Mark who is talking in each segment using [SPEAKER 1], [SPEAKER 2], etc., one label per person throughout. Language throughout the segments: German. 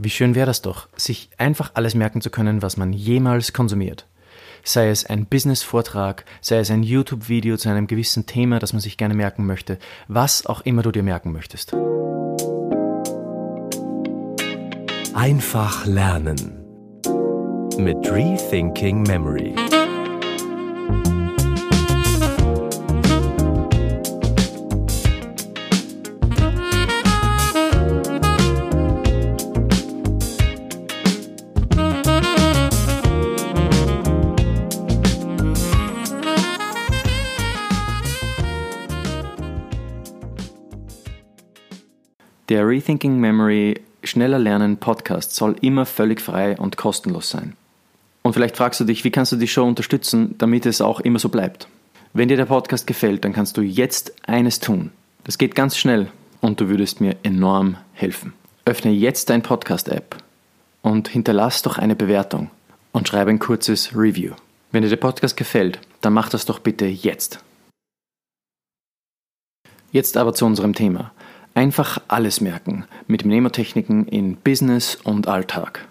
[SPEAKER 1] Wie schön wäre das doch, sich einfach alles merken zu können, was man jemals konsumiert. Sei es ein Business-Vortrag, sei es ein YouTube-Video zu einem gewissen Thema, das man sich gerne merken möchte, was auch immer du dir merken möchtest.
[SPEAKER 2] Einfach lernen mit Rethinking Memory.
[SPEAKER 1] Der Rethinking Memory Schneller Lernen Podcast soll immer völlig frei und kostenlos sein. Und vielleicht fragst du dich, wie kannst du die Show unterstützen, damit es auch immer so bleibt? Wenn dir der Podcast gefällt, dann kannst du jetzt eines tun. Das geht ganz schnell und du würdest mir enorm helfen. Öffne jetzt dein Podcast-App und hinterlass doch eine Bewertung und schreibe ein kurzes Review. Wenn dir der Podcast gefällt, dann mach das doch bitte jetzt. Jetzt aber zu unserem Thema. Einfach alles merken mit Mnemotechniken in Business und Alltag.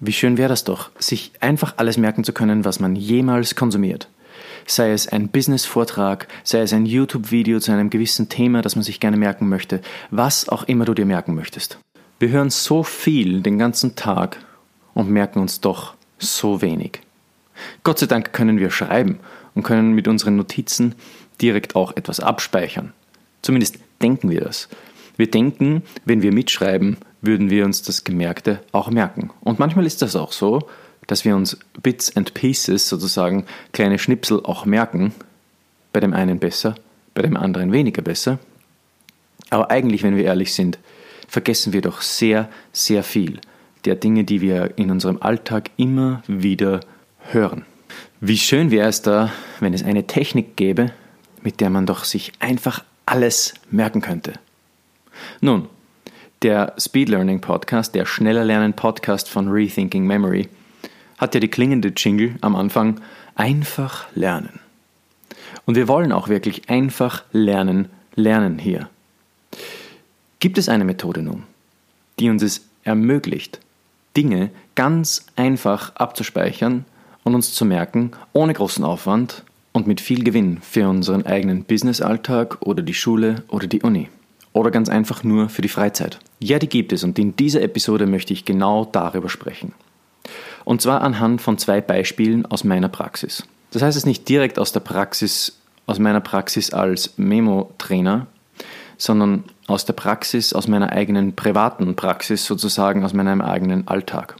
[SPEAKER 1] Wie schön wäre das doch, sich einfach alles merken zu können, was man jemals konsumiert. Sei es ein Business-Vortrag, sei es ein YouTube-Video zu einem gewissen Thema, das man sich gerne merken möchte, was auch immer du dir merken möchtest. Wir hören so viel den ganzen Tag und merken uns doch so wenig. Gott sei Dank können wir schreiben und können mit unseren Notizen direkt auch etwas abspeichern. Zumindest denken wir das. Wir denken, wenn wir mitschreiben, würden wir uns das Gemerkte auch merken. Und manchmal ist das auch so, dass wir uns Bits and Pieces, sozusagen kleine Schnipsel auch merken, bei dem einen besser, bei dem anderen weniger besser. Aber eigentlich, wenn wir ehrlich sind, vergessen wir doch sehr, sehr viel der Dinge, die wir in unserem Alltag immer wieder hören. Wie schön wäre es da, wenn es eine Technik gäbe, mit der man doch sich einfach alles merken könnte. Nun, der Speed Learning Podcast, der Schneller Lernen Podcast von Rethinking Memory, hat ja die klingende Jingle am Anfang einfach lernen. Und wir wollen auch wirklich einfach lernen, lernen hier. Gibt es eine Methode nun, die uns es ermöglicht, Dinge ganz einfach abzuspeichern und uns zu merken, ohne großen Aufwand und mit viel Gewinn für unseren eigenen Businessalltag oder die Schule oder die Uni? Oder ganz einfach nur für die Freizeit? Ja, die gibt es und in dieser Episode möchte ich genau darüber sprechen. Und zwar anhand von zwei Beispielen aus meiner Praxis. Das heißt es nicht direkt aus der Praxis, aus meiner Praxis als Memo-Trainer, sondern aus der Praxis, aus meiner eigenen privaten Praxis, sozusagen aus meinem eigenen Alltag.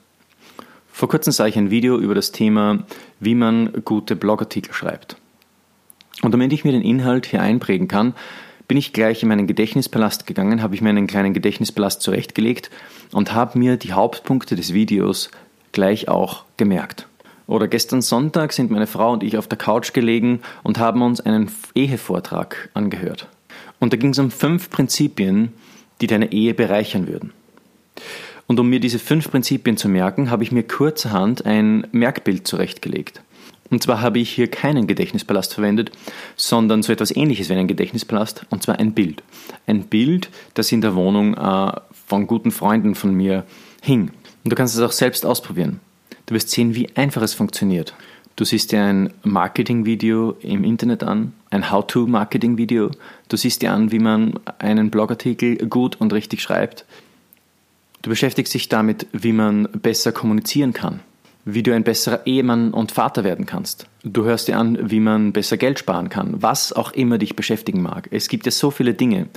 [SPEAKER 1] Vor kurzem sah ich ein Video über das Thema, wie man gute Blogartikel schreibt. Und damit ich mir den Inhalt hier einprägen kann, bin ich gleich in meinen Gedächtnispalast gegangen, habe ich mir einen kleinen Gedächtnispalast zurechtgelegt und habe mir die Hauptpunkte des Videos gleich auch gemerkt. Oder gestern Sonntag sind meine Frau und ich auf der Couch gelegen und haben uns einen Ehevortrag angehört. Und da ging es um fünf Prinzipien, die deine Ehe bereichern würden. Und um mir diese fünf Prinzipien zu merken, habe ich mir kurzerhand ein Merkbild zurechtgelegt. Und zwar habe ich hier keinen Gedächtnispalast verwendet, sondern so etwas ähnliches wie einen Gedächtnispalast, und zwar ein Bild. Ein Bild, das in der Wohnung äh, von guten Freunden von mir hing. Und du kannst es auch selbst ausprobieren. Du wirst sehen, wie einfach es funktioniert. Du siehst dir ein Marketing-Video im Internet an, ein How-to-Marketing-Video. Du siehst dir an, wie man einen Blogartikel gut und richtig schreibt. Du beschäftigst dich damit, wie man besser kommunizieren kann wie du ein besserer Ehemann und Vater werden kannst. Du hörst dir an, wie man besser Geld sparen kann, was auch immer dich beschäftigen mag. Es gibt ja so viele Dinge.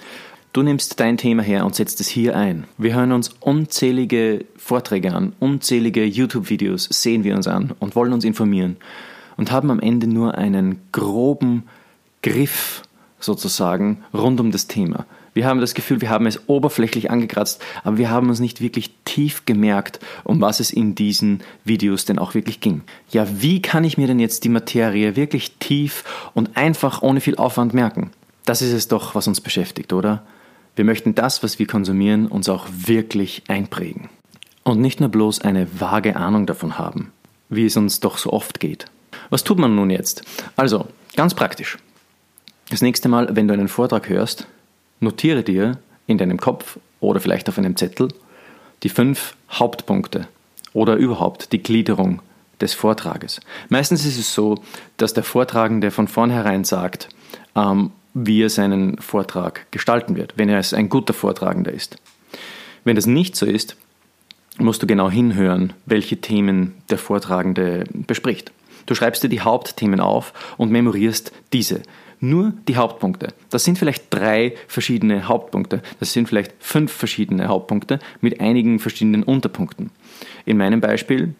[SPEAKER 1] Du nimmst dein Thema her und setzt es hier ein. Wir hören uns unzählige Vorträge an, unzählige YouTube-Videos sehen wir uns an und wollen uns informieren und haben am Ende nur einen groben Griff sozusagen rund um das Thema. Wir haben das Gefühl, wir haben es oberflächlich angekratzt, aber wir haben uns nicht wirklich tief gemerkt, um was es in diesen Videos denn auch wirklich ging. Ja, wie kann ich mir denn jetzt die Materie wirklich tief und einfach ohne viel Aufwand merken? Das ist es doch, was uns beschäftigt, oder? Wir möchten das, was wir konsumieren, uns auch wirklich einprägen. Und nicht nur bloß eine vage Ahnung davon haben, wie es uns doch so oft geht. Was tut man nun jetzt? Also, ganz praktisch. Das nächste Mal, wenn du einen Vortrag hörst, Notiere dir in deinem Kopf oder vielleicht auf einem Zettel die fünf Hauptpunkte oder überhaupt die Gliederung des Vortrages. Meistens ist es so, dass der Vortragende von vornherein sagt, ähm, wie er seinen Vortrag gestalten wird, wenn er ein guter Vortragender ist. Wenn das nicht so ist, musst du genau hinhören, welche Themen der Vortragende bespricht. Du schreibst dir die Hauptthemen auf und memorierst diese. Nur die Hauptpunkte. Das sind vielleicht drei verschiedene Hauptpunkte. Das sind vielleicht fünf verschiedene Hauptpunkte mit einigen verschiedenen Unterpunkten. In meinem Beispiel,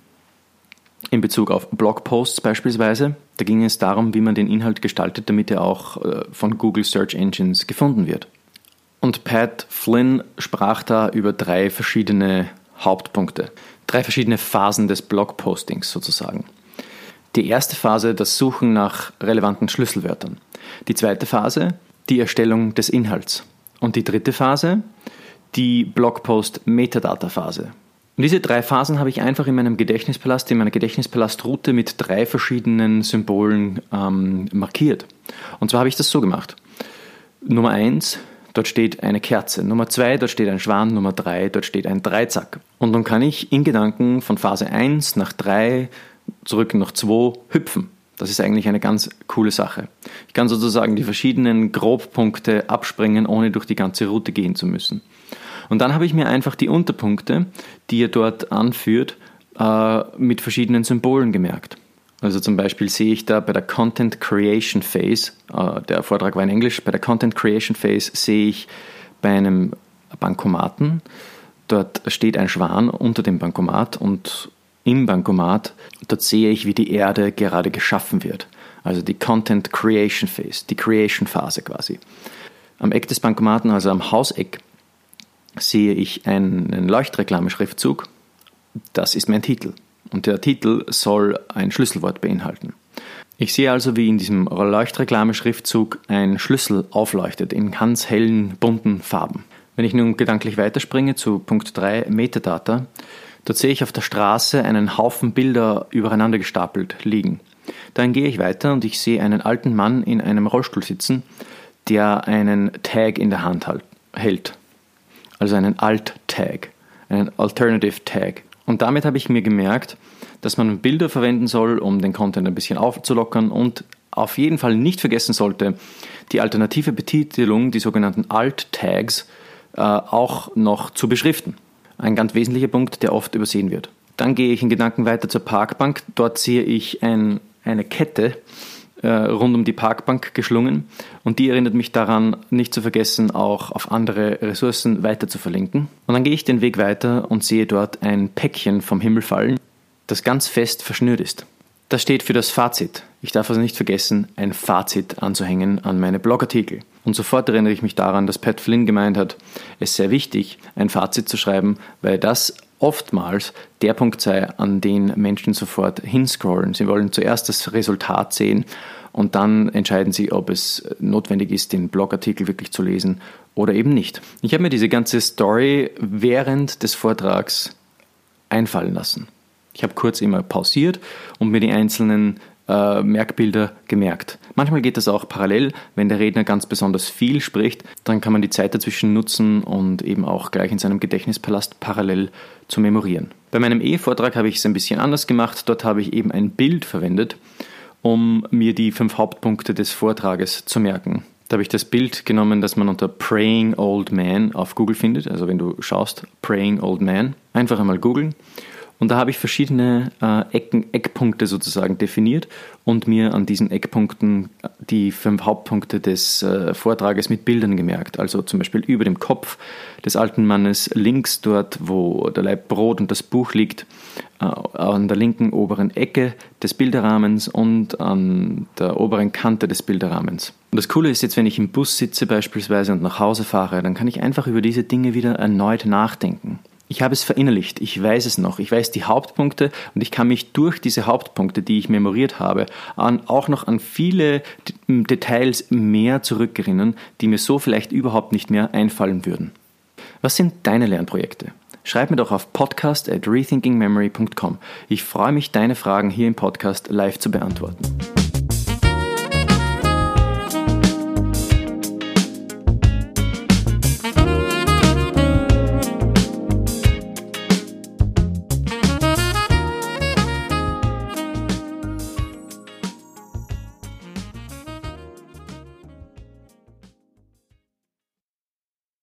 [SPEAKER 1] in Bezug auf Blogposts beispielsweise, da ging es darum, wie man den Inhalt gestaltet, damit er auch äh, von Google Search Engines gefunden wird. Und Pat Flynn sprach da über drei verschiedene Hauptpunkte, drei verschiedene Phasen des Blogpostings sozusagen. Die erste Phase, das Suchen nach relevanten Schlüsselwörtern. Die zweite Phase, die Erstellung des Inhalts. Und die dritte Phase, die Blogpost-Metadata-Phase. Und diese drei Phasen habe ich einfach in meinem Gedächtnispalast, in meiner Gedächtnispalastroute mit drei verschiedenen Symbolen ähm, markiert. Und zwar habe ich das so gemacht. Nummer eins, dort steht eine Kerze. Nummer zwei, dort steht ein Schwan. Nummer drei, dort steht ein Dreizack. Und dann kann ich in Gedanken von Phase 1 nach 3 zurück nach 2 hüpfen. Das ist eigentlich eine ganz coole Sache. Ich kann sozusagen die verschiedenen Grobpunkte abspringen, ohne durch die ganze Route gehen zu müssen. Und dann habe ich mir einfach die Unterpunkte, die er dort anführt, äh, mit verschiedenen Symbolen gemerkt. Also zum Beispiel sehe ich da bei der Content Creation Phase, äh, der Vortrag war in Englisch, bei der Content Creation Phase sehe ich bei einem Bankomaten, dort steht ein Schwan unter dem Bankomat und im Bankomat, dort sehe ich, wie die Erde gerade geschaffen wird. Also die Content Creation Phase, die Creation Phase quasi. Am Eck des Bankomaten, also am Hauseck, sehe ich einen Leuchtreklameschriftzug. Das ist mein Titel. Und der Titel soll ein Schlüsselwort beinhalten. Ich sehe also, wie in diesem Leuchtreklameschriftzug ein Schlüssel aufleuchtet in ganz hellen, bunten Farben. Wenn ich nun gedanklich weiterspringe zu Punkt 3 Metadata, dort sehe ich auf der Straße einen Haufen Bilder übereinander gestapelt liegen. Dann gehe ich weiter und ich sehe einen alten Mann in einem Rollstuhl sitzen, der einen Tag in der Hand hält. Also einen Alt-Tag, einen Alternative Tag. Und damit habe ich mir gemerkt, dass man Bilder verwenden soll, um den Content ein bisschen aufzulockern und auf jeden Fall nicht vergessen sollte, die alternative Betitelung, die sogenannten Alt-Tags, äh, auch noch zu beschriften. Ein ganz wesentlicher Punkt, der oft übersehen wird. Dann gehe ich in Gedanken weiter zur Parkbank. Dort sehe ich ein, eine Kette äh, rund um die Parkbank geschlungen und die erinnert mich daran, nicht zu vergessen, auch auf andere Ressourcen weiter zu verlinken. Und dann gehe ich den Weg weiter und sehe dort ein Päckchen vom Himmel fallen, das ganz fest verschnürt ist. Das steht für das Fazit. Ich darf also nicht vergessen, ein Fazit anzuhängen an meine Blogartikel. Und sofort erinnere ich mich daran, dass Pat Flynn gemeint hat, es sei wichtig, ein Fazit zu schreiben, weil das oftmals der Punkt sei, an den Menschen sofort hinscrollen. Sie wollen zuerst das Resultat sehen und dann entscheiden sie, ob es notwendig ist, den Blogartikel wirklich zu lesen oder eben nicht. Ich habe mir diese ganze Story während des Vortrags einfallen lassen. Ich habe kurz immer pausiert und mir die einzelnen äh, Merkbilder gemerkt. Manchmal geht das auch parallel, wenn der Redner ganz besonders viel spricht, dann kann man die Zeit dazwischen nutzen und eben auch gleich in seinem Gedächtnispalast parallel zu memorieren. Bei meinem E-Vortrag habe ich es ein bisschen anders gemacht. Dort habe ich eben ein Bild verwendet, um mir die fünf Hauptpunkte des Vortrages zu merken. Da habe ich das Bild genommen, das man unter Praying Old Man auf Google findet. Also wenn du schaust, Praying Old Man, einfach einmal googeln. Und da habe ich verschiedene äh, Ecken, Eckpunkte sozusagen definiert und mir an diesen Eckpunkten die fünf Hauptpunkte des äh, Vortrages mit Bildern gemerkt. Also zum Beispiel über dem Kopf des alten Mannes, links dort, wo der Leib Brot und das Buch liegt, äh, an der linken oberen Ecke des Bilderrahmens und an der oberen Kante des Bilderrahmens. Und das Coole ist jetzt, wenn ich im Bus sitze beispielsweise und nach Hause fahre, dann kann ich einfach über diese Dinge wieder erneut nachdenken. Ich habe es verinnerlicht, ich weiß es noch, ich weiß die Hauptpunkte und ich kann mich durch diese Hauptpunkte, die ich memoriert habe, an, auch noch an viele Details mehr zurückerinnern, die mir so vielleicht überhaupt nicht mehr einfallen würden. Was sind deine Lernprojekte? Schreib mir doch auf podcast at rethinkingmemory.com. Ich freue mich, deine Fragen hier im Podcast live zu beantworten.